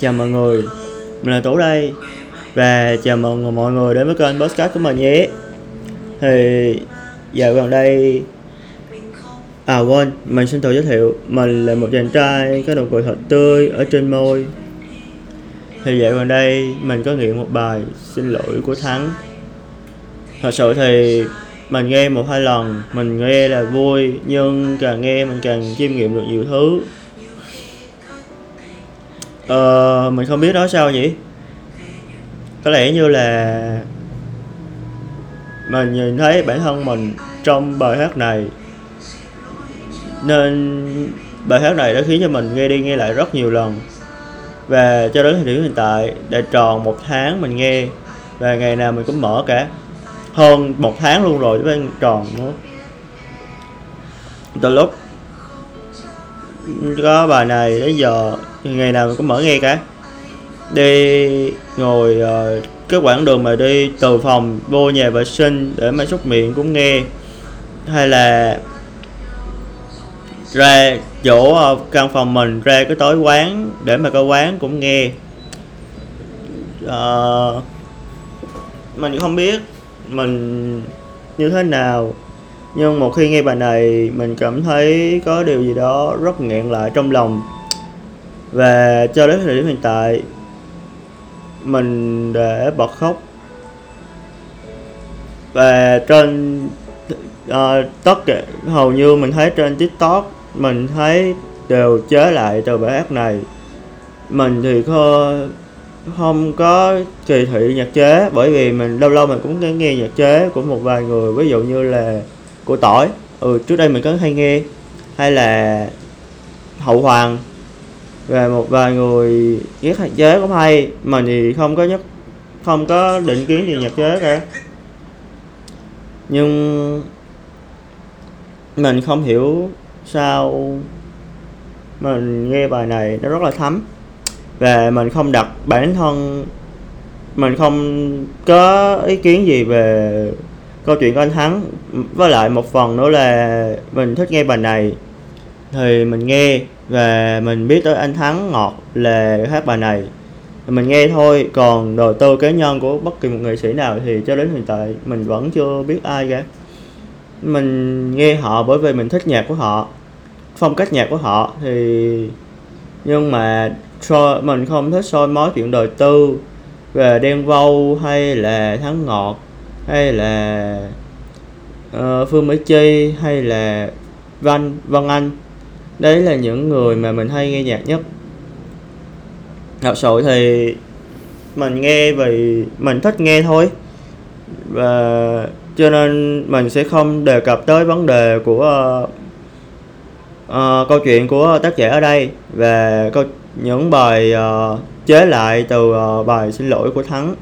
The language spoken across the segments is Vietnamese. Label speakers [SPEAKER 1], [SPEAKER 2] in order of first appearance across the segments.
[SPEAKER 1] Chào mọi người, mình là Tú đây. Và chào mừng mọi người đến với kênh podcast của mình nhé. Thì dạo gần đây À quên, mình xin tự giới thiệu. Mình là một chàng trai có nụ cười thật tươi ở trên môi. Thì dạo gần đây mình có nghiện một bài Xin lỗi của Thắng. Thật sự thì mình nghe một hai lần Mình nghe là vui Nhưng càng nghe mình càng chiêm nghiệm được nhiều thứ. Ờ, mình không biết nói sao nhỉ? Có lẽ như là Mình nhìn thấy bản thân mình trong bài hát này. Nên bài hát này đã khiến cho mình nghe đi nghe lại rất nhiều lần. Và cho đến thời điểm hiện tại đã tròn một tháng mình nghe. Và ngày nào mình cũng mở cả. Hơn một tháng luôn rồi chứ tròn nữa. Từ lúc có bài này đến giờ ngày nào mình cũng mở nghe cả. Đi ngồi uh, cái quãng đường mà đi từ phòng vô nhà vệ sinh để mà xúc miệng cũng nghe. Hay là ra chỗ ờ, căn phòng mình ra cái tối quán để mà coi quán cũng nghe. Uh, mình không biết mình như thế nào nhưng một khi nghe bài này mình cảm thấy có điều gì đó rất nghẹn lại trong lòng. Và cho đến thời điểm hiện tại mình để bật khóc. Và trên uh, tất cả hầu như mình thấy trên tiktok mình thấy đều chế lại từ bài hát này. Mình thì không không có kỳ thị nhạc chế bởi vì mình lâu lâu mình cũng nghe nhạc chế của một vài người. Ví dụ như là của tỏi. Ừ trước đây mình có hay nghe, hay là hậu hoàng và một vài người ghét nhạc chế cũng hay, mà thì không có nhất không có định kiến gì nhạc chế cả. Nhưng mình không hiểu sao mình nghe bài này nó rất là thấm và mình không đặt bản thân, mình không có ý kiến gì về câu chuyện của anh Thắng với lại một phần nữa là mình thích nghe bài này. Thì mình nghe và mình biết tới anh Thắng ngọt là hát bài này. Mình nghe thôi còn đầu tư cá nhân của bất kỳ một nghệ sĩ nào thì cho đến hiện tại mình vẫn chưa biết ai cả. Mình nghe họ bởi vì mình thích nhạc của họ phong cách nhạc của họ thì nhưng mà so, mình không thích soi mối chuyện đời tư về đen vâu hay là thắng ngọt hay là uh, phương mỹ chi hay là văn văn anh. Đấy là những người mà mình hay nghe nhạc nhất. Thật sự thì mình nghe vì mình thích nghe thôi. Và cho nên mình sẽ không đề cập tới vấn đề của uh, uh, câu chuyện của tác giả ở đây. Và câu những bài uh, chế lại từ uh, bài xin lỗi của thắng.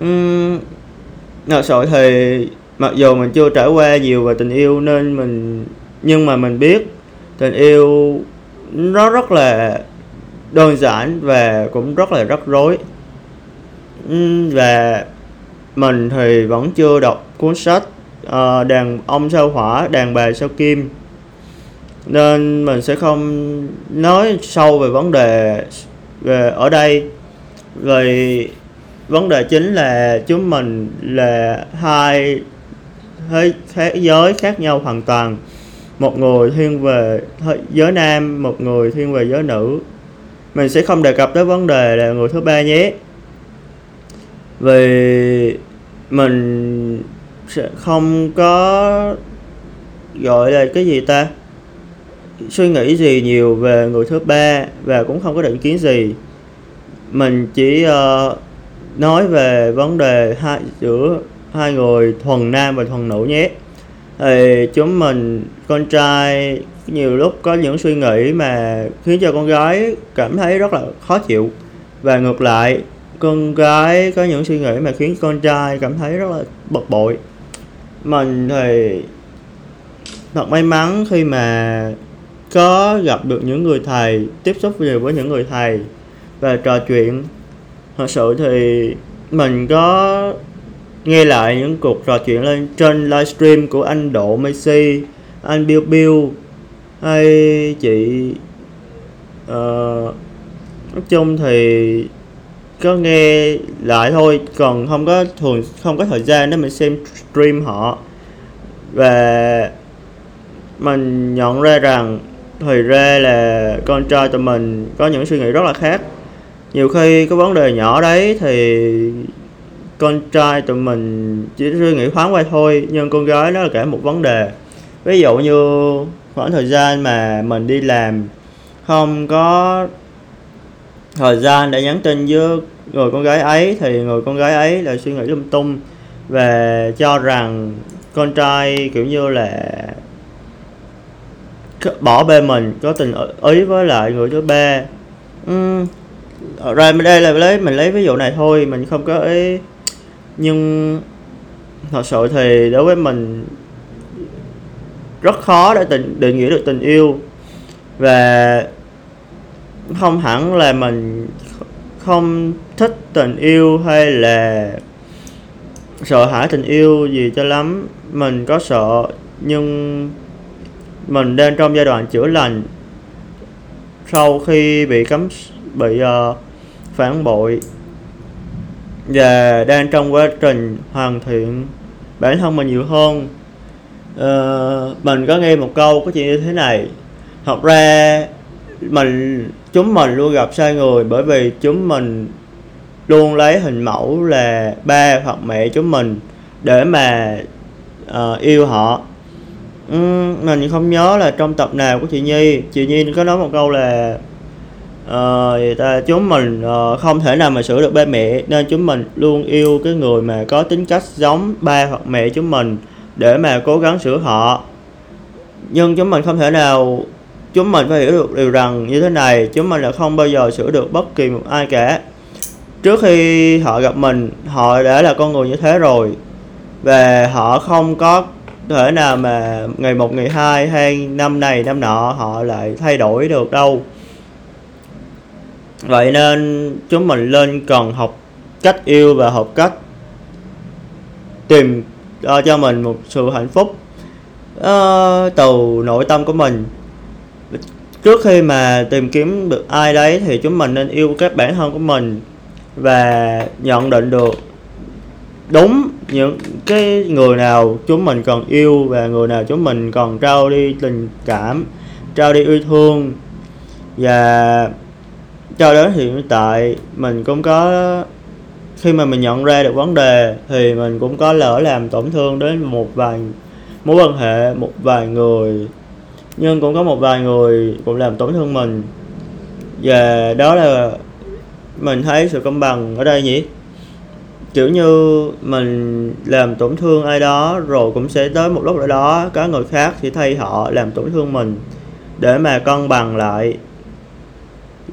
[SPEAKER 1] Um, Ờ, thật sự thì mặc dù mình chưa trải qua nhiều về tình yêu nên mình nhưng mà mình biết tình yêu nó rất là đơn giản và cũng rất là rắc rối. Và mình thì vẫn chưa đọc cuốn sách uh, đàn ông sao hỏa đàn bà sao kim. Nên mình sẽ không nói sâu về vấn đề về ở đây. Vì vấn đề chính là chúng mình là hai thế giới khác nhau hoàn toàn. Một người thiên về giới nam một người thiên về giới nữ. Mình sẽ không đề cập tới vấn đề là người thứ ba nhé. Vì mình sẽ không có gọi là cái gì ta? Suy nghĩ gì nhiều về người thứ ba và cũng không có định kiến gì. Mình chỉ uh, nói về vấn đề hai, giữa hai người thuần nam và thuần nữ nhé. Thì chúng mình, con trai, nhiều lúc có những suy nghĩ mà khiến cho con gái cảm thấy rất là khó chịu. Và ngược lại, con gái có những suy nghĩ mà khiến con trai cảm thấy rất là bực bội. Mình thì thật may mắn khi mà có gặp được những người thầy, tiếp xúc nhiều với những người thầy và trò chuyện thật sự thì mình có nghe lại những cuộc trò chuyện lên trên livestream của anh Độ Messi, anh Bill Bill hay chị uh, nói chung thì có nghe lại thôi còn không có thường không có thời gian để mình xem stream họ. Và mình nhận ra rằng thì ra là con trai tụi mình có những suy nghĩ rất là khác nhiều khi có vấn đề nhỏ đấy thì con trai tụi mình chỉ suy nghĩ thoáng qua thôi nhưng con gái nó là cả một vấn đề. Ví dụ như khoảng thời gian mà mình đi làm không có thời gian để nhắn tin với người con gái ấy thì người con gái ấy lại suy nghĩ lung tung và cho rằng con trai kiểu như là bỏ bê mình có tình ý với lại người thứ ba uhm, Ờ, rồi đây là lấy, mình lấy ví dụ này thôi, mình không có ý. Nhưng thật sự thì đối với mình rất khó để tình định nghĩa được tình yêu. Và không hẳn là mình không thích tình yêu hay là sợ hãi tình yêu gì cho lắm. Mình có sợ, nhưng mình đang trong giai đoạn chữa lành. Sau khi bị cấm bị uh, phản bội. Và đang trong quá trình hoàn thiện bản thân mình nhiều hơn. Uh, mình có nghe một câu có chuyện như thế này. Thật ra mình chúng mình luôn gặp sai người bởi vì chúng mình luôn lấy hình mẫu là ba hoặc mẹ chúng mình để mà uh, yêu họ. Uhm, mình không nhớ là trong tập nào của chị Nhi. Chị Nhi có nói một câu là uh, ta chúng mình uh, không thể nào mà sửa được ba mẹ nên chúng mình luôn yêu cái người mà có tính cách giống ba hoặc mẹ chúng mình để mà cố gắng sửa họ. Nhưng chúng mình không thể nào chúng mình phải hiểu được điều rằng như thế này chúng mình là không bao giờ sửa được bất kỳ một ai cả. Trước khi họ gặp mình họ đã là con người như thế rồi và họ không có thể nào mà ngày một ngày hai hay năm này năm nọ họ lại thay đổi được đâu vậy nên chúng mình lên cần học cách yêu và học cách tìm uh, cho mình một sự hạnh phúc. Uh, từ nội tâm của mình. Trước khi mà tìm kiếm được ai đấy thì chúng mình nên yêu các bản thân của mình và nhận định được đúng những cái người nào chúng mình cần yêu và người nào chúng mình còn trao đi tình cảm trao đi yêu thương. Và cho đến hiện tại, mình cũng có, khi mà mình nhận ra được vấn đề thì mình cũng có lỡ làm tổn thương đến một vài, mối quan hệ, một vài người. Nhưng cũng có một vài người cũng làm tổn thương mình. Và đó là mình thấy sự công bằng ở đây nhỉ? Kiểu như mình làm tổn thương ai đó rồi cũng sẽ tới một lúc nào đó, có người khác thì thay họ làm tổn thương mình để mà cân bằng lại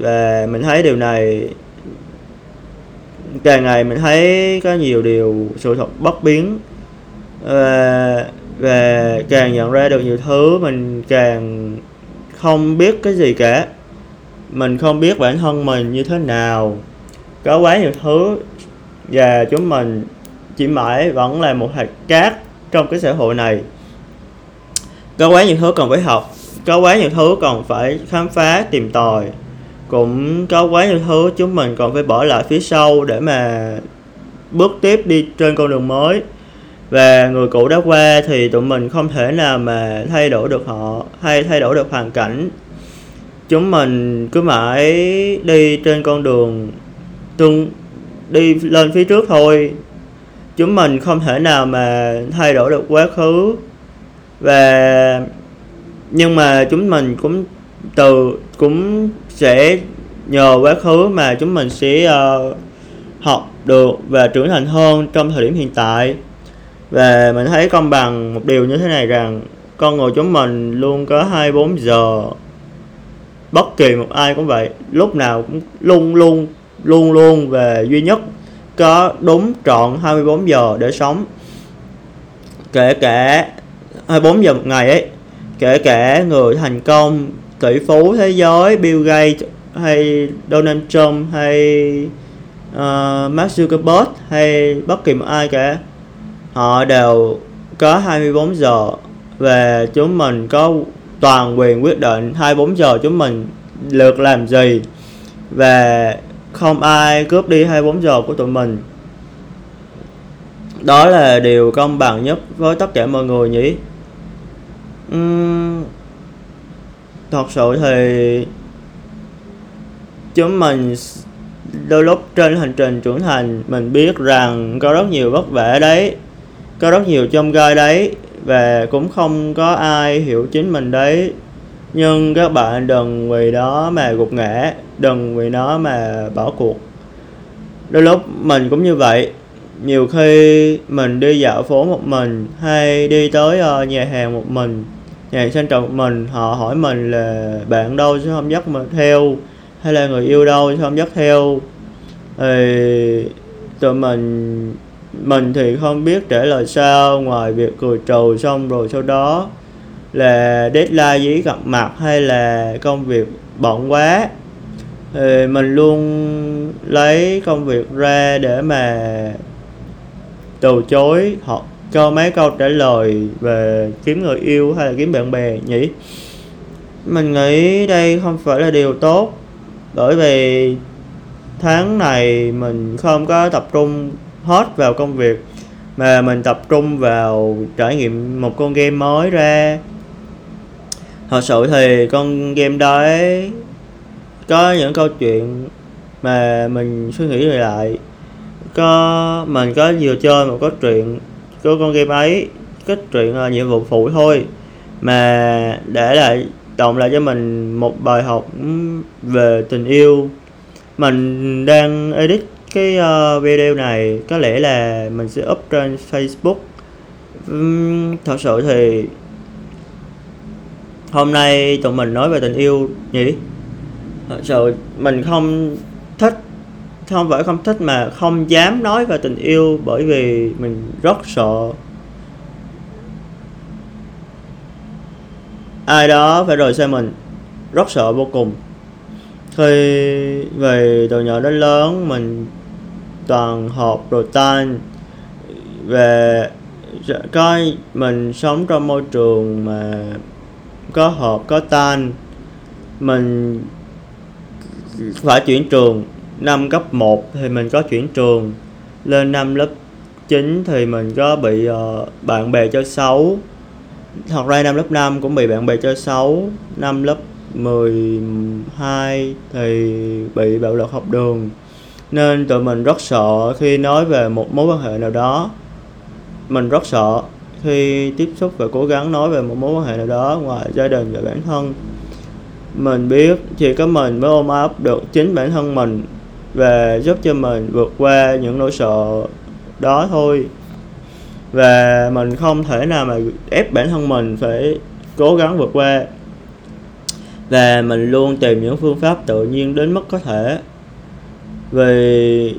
[SPEAKER 1] và mình thấy điều này càng ngày mình thấy có nhiều điều sự thật bất biến. Và, và càng nhận ra được nhiều thứ mình càng không biết cái gì cả. Mình không biết bản thân mình như thế nào. Có quá nhiều thứ và chúng mình chỉ mãi vẫn là một hạt cát trong cái xã hội này. Có quá nhiều thứ cần phải học có quá nhiều thứ còn phải khám phá tìm tòi cũng có quá nhiều thứ chúng mình còn phải bỏ lại phía sau để mà bước tiếp đi trên con đường mới. Và người cũ đã qua thì tụi mình không thể nào mà thay đổi được họ hay thay đổi được hoàn cảnh. Chúng mình cứ mãi đi trên con đường tương, đi lên phía trước thôi. Chúng mình không thể nào mà thay đổi được quá khứ. Và, nhưng mà chúng mình cũng từ cũng sẽ nhờ quá khứ mà chúng mình sẽ uh, học được và trưởng thành hơn trong thời điểm hiện tại. Và mình thấy công bằng một điều như thế này rằng con người chúng mình luôn có 24 giờ. Bất kỳ một ai cũng vậy lúc nào cũng luôn luôn luôn luôn và duy nhất có đúng trọn 24 giờ để sống. Kể cả 24 giờ một ngày ấy kể cả người thành công tỷ phú thế giới Bill Gates hay Donald Trump hay uh, Mark Zuckerberg hay bất kỳ một ai cả họ đều có 24 giờ và chúng mình có toàn quyền quyết định 24 giờ chúng mình lượt làm gì và không ai cướp đi 24 giờ của tụi mình. Đó là điều công bằng nhất với tất cả mọi người nhỉ? Uhm, thật sự thì chúng mình đôi lúc trên hành trình trưởng thành, mình biết rằng có rất nhiều vất vả đấy, có rất nhiều trong gai đấy và cũng không có ai hiểu chính mình đấy. Nhưng các bạn đừng vì đó mà gục ngã, đừng vì nó mà bỏ cuộc. Đôi lúc mình cũng như vậy, nhiều khi mình đi dạo phố một mình hay đi tới ờ, nhà hàng một mình nhà hàng sang mình, họ hỏi mình là bạn đâu chứ không dắt mình theo? Hay là người yêu đâu chứ không dắt theo? Thì tụi mình mình thì không biết trả lời sao, ngoài việc cười trừ xong rồi sau đó là deadline giấy gặp mặt hay là công việc bận quá. Thì mình luôn lấy công việc ra để mà từ chối họ cho mấy câu trả lời về kiếm người yêu hay là kiếm bạn bè nhỉ? Mình nghĩ đây không phải là điều tốt. Bởi vì tháng này mình không có tập trung hết vào công việc, mà mình tập trung vào trải nghiệm một con game mới ra. Thật sự thì con game đấy có những câu chuyện mà mình suy nghĩ lại. Có, mình có vừa chơi một có chuyện có con game ấy kết chuyện là nhiệm vụ phụ thôi. Mà để lại động lại cho mình một bài học về tình yêu. Mình đang edit cái uh, video này. Có lẽ là mình sẽ up trên Facebook. Uhm, thật sự thì hôm nay tụi mình nói về tình yêu nhỉ thật sự mình không thích không phải không thích mà không dám nói về tình yêu bởi vì mình rất sợ. Ai đó phải rời xa mình, rất sợ vô cùng. Khi về từ nhỏ đến lớn, mình toàn họp rồi tan. Về coi mình sống trong môi trường mà có họp có tan, mình phải chuyển trường năm cấp 1 thì mình có chuyển trường. Lên năm lớp 9 thì mình có bị uh, bạn bè chơi xấu. Thật ra năm lớp 5 cũng bị bạn bè chơi xấu. Năm lớp 12 thì bị bạo lực học đường. Nên tụi mình rất sợ khi nói về một mối quan hệ nào đó. Mình rất sợ khi tiếp xúc và cố gắng nói về một mối quan hệ nào đó ngoài gia đình và bản thân. Mình biết chỉ có mình mới ôm ấp được chính bản thân mình và giúp cho mình vượt qua những nỗi sợ đó thôi. Và mình không thể nào mà ép bản thân mình phải cố gắng vượt qua. Và mình luôn tìm những phương pháp tự nhiên đến mức có thể. Vì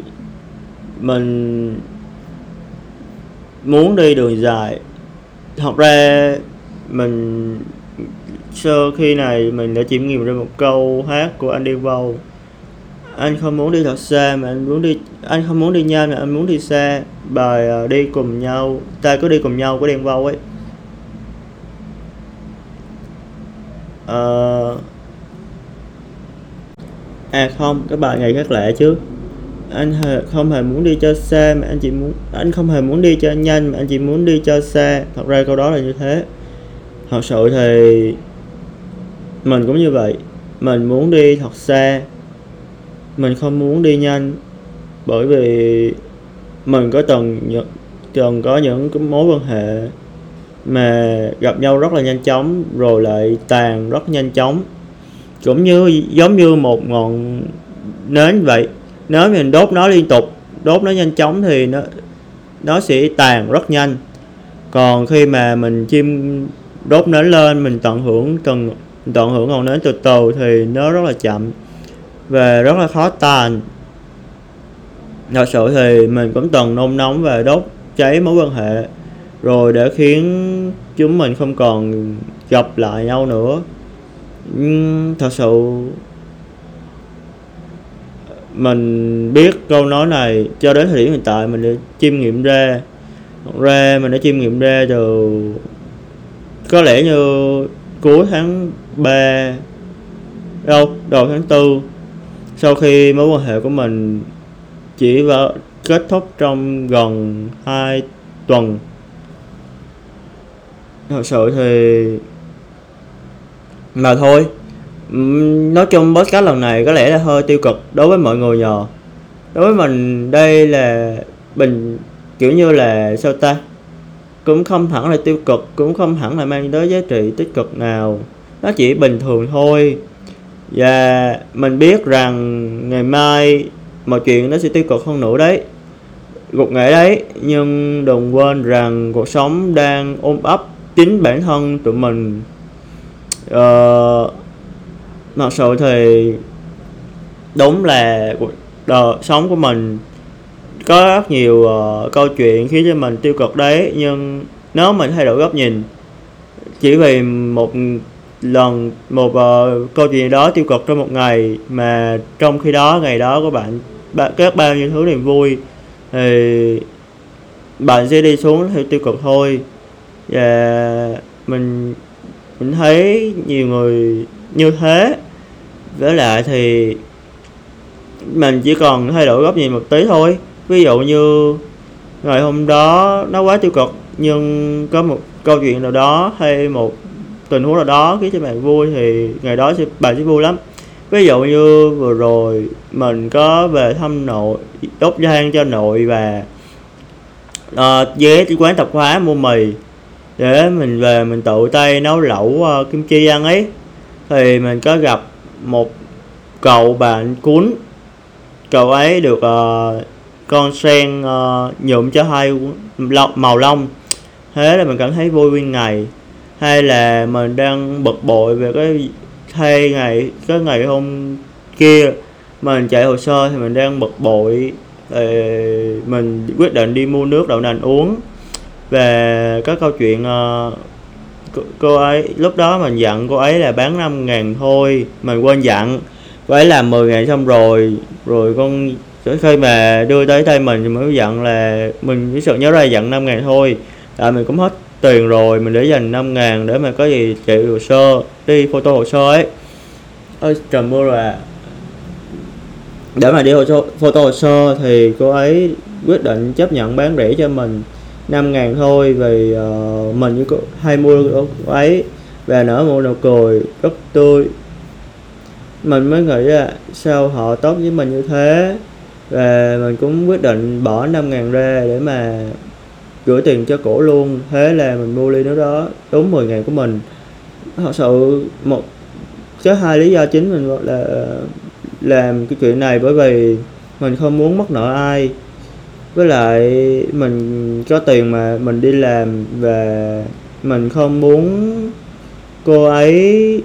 [SPEAKER 1] mình muốn đi đường dài. Thật ra mình sơ khi này mình đã chiêm nghiệm ra một câu hát của anh đi Vâu anh không muốn đi thật xa mà anh muốn đi anh không muốn đi nhanh mà anh muốn đi xa. Bài uh, đi cùng nhau ta cứ đi cùng nhau của Đen Vâu ấy. Uh, à không cái bài này khác lạ chứ. Anh hề, không hề muốn đi cho xa mà anh chỉ muốn anh không hề muốn đi cho nhanh mà anh chỉ muốn đi cho xa. Thật ra câu đó là như thế. Thật sự thì mình cũng như vậy. Mình muốn đi thật xa mình không muốn đi nhanh, bởi vì mình có từng từng có những cái mối quan hệ mà gặp nhau rất là nhanh chóng, rồi lại tàn rất nhanh chóng. Cũng như, giống như một ngọn nến vậy, nếu mình đốt nó liên tục, đốt nó nhanh chóng thì nó nó sẽ tàn rất nhanh. Còn khi mà mình chim đốt nến lên, mình tận hưởng từng, tận hưởng ngọn nến từ từ thì nó rất là chậm và rất là khó tàn. Thật sự thì mình cũng từng nôn nóng và đốt cháy mối quan hệ, rồi để khiến chúng mình không còn gặp lại nhau nữa. Nhưng thật sự, mình biết câu nói này, cho đến thời điểm hiện tại mình đã chiêm nghiệm ra. Ra mình đã chiêm nghiệm ra từ, có lẽ như cuối tháng 3 đâu đầu tháng 4 sau khi mối quan hệ của mình chỉ vào kết thúc trong gần 2 tuần. Thật sự thì mà thôi. Nói chung podcast lần này có lẽ là hơi tiêu cực đối với mọi người nhờ. Đối với mình, đây là bình, kiểu như là sao ta? Cũng không hẳn là tiêu cực, cũng không hẳn là mang tới giá trị tích cực nào. Nó chỉ bình thường thôi và mình biết rằng ngày mai mọi chuyện nó sẽ tiêu cực hơn nữa đấy. Gục ngã đấy nhưng đừng quên rằng cuộc sống đang ôm ấp chính bản thân tụi mình. Ờ thật sự thì đúng là cuộc đời sống của mình có rất nhiều uh, câu chuyện khiến cho mình tiêu cực đấy nhưng nếu mình thay đổi góc nhìn chỉ vì một lần một uh, câu chuyện đó tiêu cực trong một ngày mà trong khi đó ngày đó các bạn các bao nhiêu thứ niềm vui thì bạn sẽ đi xuống theo tiêu cực thôi. Và mình mình thấy nhiều người như thế. Với lại thì mình chỉ còn thay đổi góc nhìn một tí thôi. Ví dụ như ngày hôm đó nó quá tiêu cực nhưng có một câu chuyện nào đó hay một tình huống nào đó khiến cho bạn vui thì ngày đó sẽ bạn sẽ vui lắm. Ví dụ như vừa rồi mình có về thăm nội đốt nhang cho nội và uh, ghé đi quán tạp hóa mua mì. Để mình về mình tự tay nấu lẩu uh, kim chi ăn ấy. Thì mình có gặp một cậu bạn cuốn. Cậu ấy được uh, con sen uh, nhuộm cho hai màu lông. Thế là mình cảm thấy vui nguyên ngày hay là mình đang bực bội về cái thay ngày cái ngày hôm kia mình chạy hồ sơ thì mình đang bực bội thì mình quyết định đi mua nước đậu nành uống. Về các câu chuyện ờ, cô, ấy lúc đó mình dặn cô ấy là bán 5 ngàn thôi mình quên dặn cô ấy làm 10 ngàn xong rồi rồi con khi mà đưa tới tay mình thì mới dặn là mình chỉ sợ nhớ ra dặn 5 ngàn thôi. Là mình cũng hết tiền rồi mình để dành 5 ngàn để mà có gì chạy hồ sơ đi photo hồ sơ ấy. Ơi trời mưa rồi à để mà đi hồ sơ photo hồ sơ thì cô ấy quyết định chấp nhận bán rẻ cho mình 5 ngàn thôi vì uh, mình với cô hay mua cô ấy và nở một nụ cười rất tươi. Mình mới nghĩ là sao họ tốt với mình như thế và mình cũng quyết định bỏ 5 ngàn ra để mà gửi tiền cho cổ luôn. Thế là mình mua ly nước đó đúng 10 ngàn của mình. Thật sự một có hai lý do chính mình là ờ, làm cái chuyện này. Bởi vì mình không muốn mất nợ ai. Với lại mình có tiền mà mình đi làm và mình không muốn cô ấy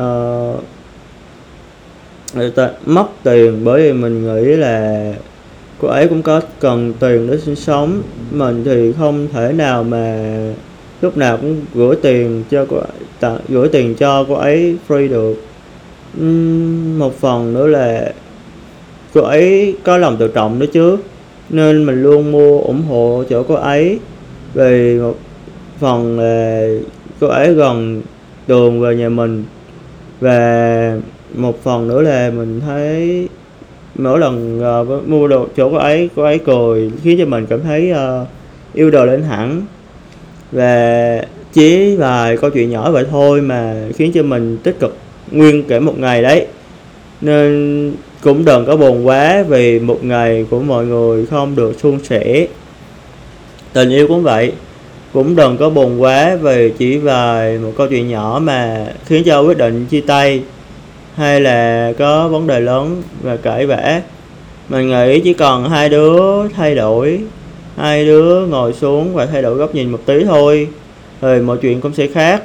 [SPEAKER 1] uh, mất tiền. Bởi vì mình nghĩ là cô ấy cũng có cần tiền để sinh sống. Mình thì không thể nào mà lúc nào cũng gửi tiền cho cô ấy, gửi tiền cho cô ấy free được. Uhm, một phần nữa là cô ấy có lòng tự trọng nữa chứ nên mình luôn mua ủng hộ chỗ cô ấy. Vì một phần là cô ấy gần đường về nhà mình và một phần nữa là mình thấy mỗi lần uh, mua đồ chỗ cô ấy cô ấy cười khiến cho mình cảm thấy uh, yêu đời lên hẳn. Và chỉ vài câu chuyện nhỏ vậy thôi mà khiến cho mình tích cực nguyên cả một ngày đấy. Nên cũng đừng có buồn quá vì một ngày của mọi người không được suôn sẻ. Tình yêu cũng vậy cũng đừng có buồn quá vì chỉ vài một câu chuyện nhỏ mà khiến cho quyết định chia tay hay là có vấn đề lớn và cãi vã mình nghĩ chỉ cần hai đứa thay đổi, hai đứa ngồi xuống và thay đổi góc nhìn một tí thôi, thì mọi chuyện cũng sẽ khác.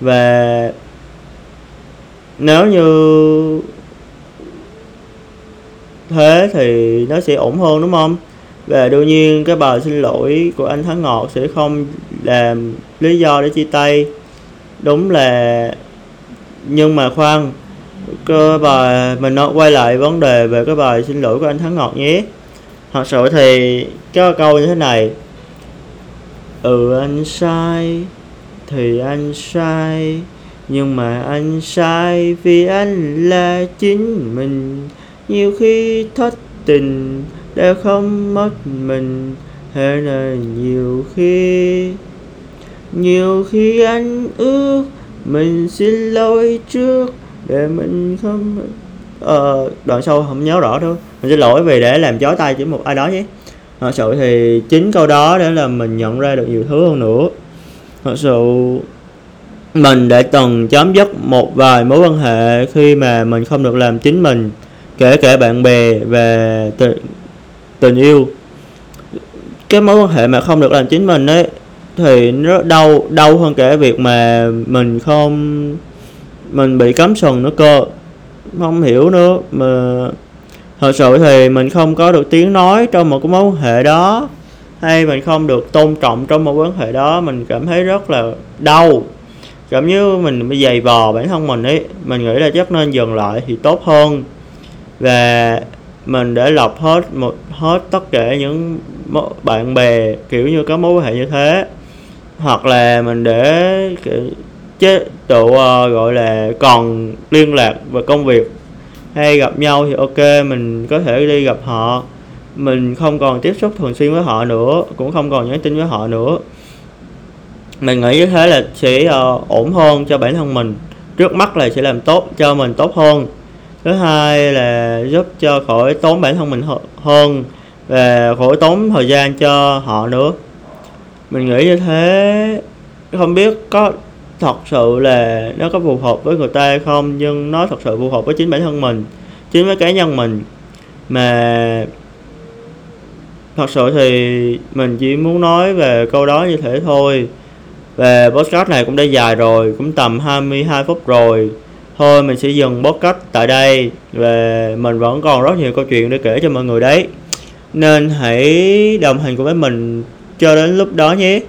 [SPEAKER 1] Và nếu như thế thì nó sẽ ổn hơn, đúng không? Và đương nhiên cái bài xin lỗi của anh Thắng Ngọt sẽ không làm lý do để chia tay. Đúng là, nhưng mà khoan cái bài, mình nói, quay lại vấn đề về cái bài xin lỗi của anh Thắng Ngọt nhé. Thật sự thì cái câu như thế này. Ừ anh sai, thì anh sai. Nhưng mà anh sai vì anh là chính mình. Nhiều khi thất tình đã không mất mình. Thế là nhiều khi nhiều khi anh ước mình xin lỗi trước để mình không ờ, đoạn sau không nhớ rõ đâu. Mình xin lỗi vì để làm chói tay chỉ một ai đó nhé. Thật sự thì chính câu đó để là mình nhận ra được nhiều thứ hơn nữa. Thật sự mình đã từng chấm dứt một vài mối quan hệ khi mà mình không được làm chính mình kể cả bạn bè về tình, tình yêu. Cái mối quan hệ mà không được làm chính mình ấy thì nó đau đau hơn cả việc mà mình không mình bị cấm sừng nữa cơ. Không hiểu nữa, mà thật sự thì mình không có được tiếng nói trong một cái mối quan hệ đó, hay mình không được tôn trọng trong một quan hệ đó, mình cảm thấy rất là đau. Cảm như mình bị dày vò bản thân mình ấy, mình nghĩ là chắc nên dừng lại thì tốt hơn. Và mình để lọc hết một, hết tất cả những bạn bè kiểu như có mối quan hệ như thế, hoặc là mình để chế độ uh, gọi là còn liên lạc về công việc. Hay gặp nhau thì ok mình có thể đi gặp họ. Mình không còn tiếp xúc thường xuyên với họ nữa cũng không còn nhắn tin với họ nữa. Mình nghĩ như thế là sẽ uh, ổn hơn cho bản thân mình. Trước mắt là sẽ làm tốt cho mình tốt hơn. Thứ hai là giúp cho khỏi tốn bản thân mình hơn và khỏi tốn thời gian cho họ nữa. Mình nghĩ như thế không biết có thật sự là nó có phù hợp với người ta hay không, nhưng nó thật sự phù hợp với chính bản thân mình, chính với cá nhân mình. Mà thật sự thì mình chỉ muốn nói về câu đó như thế thôi. Và podcast này cũng đã dài rồi, cũng tầm 22 phút rồi. Thôi, mình sẽ dừng podcast tại đây. Và mình vẫn còn rất nhiều câu chuyện để kể cho mọi người đấy. Nên hãy đồng hành cùng với mình cho đến lúc đó nhé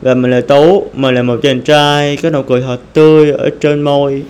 [SPEAKER 1] và mình là tú, mình là một chàng trai có nụ cười thật tươi ở trên môi.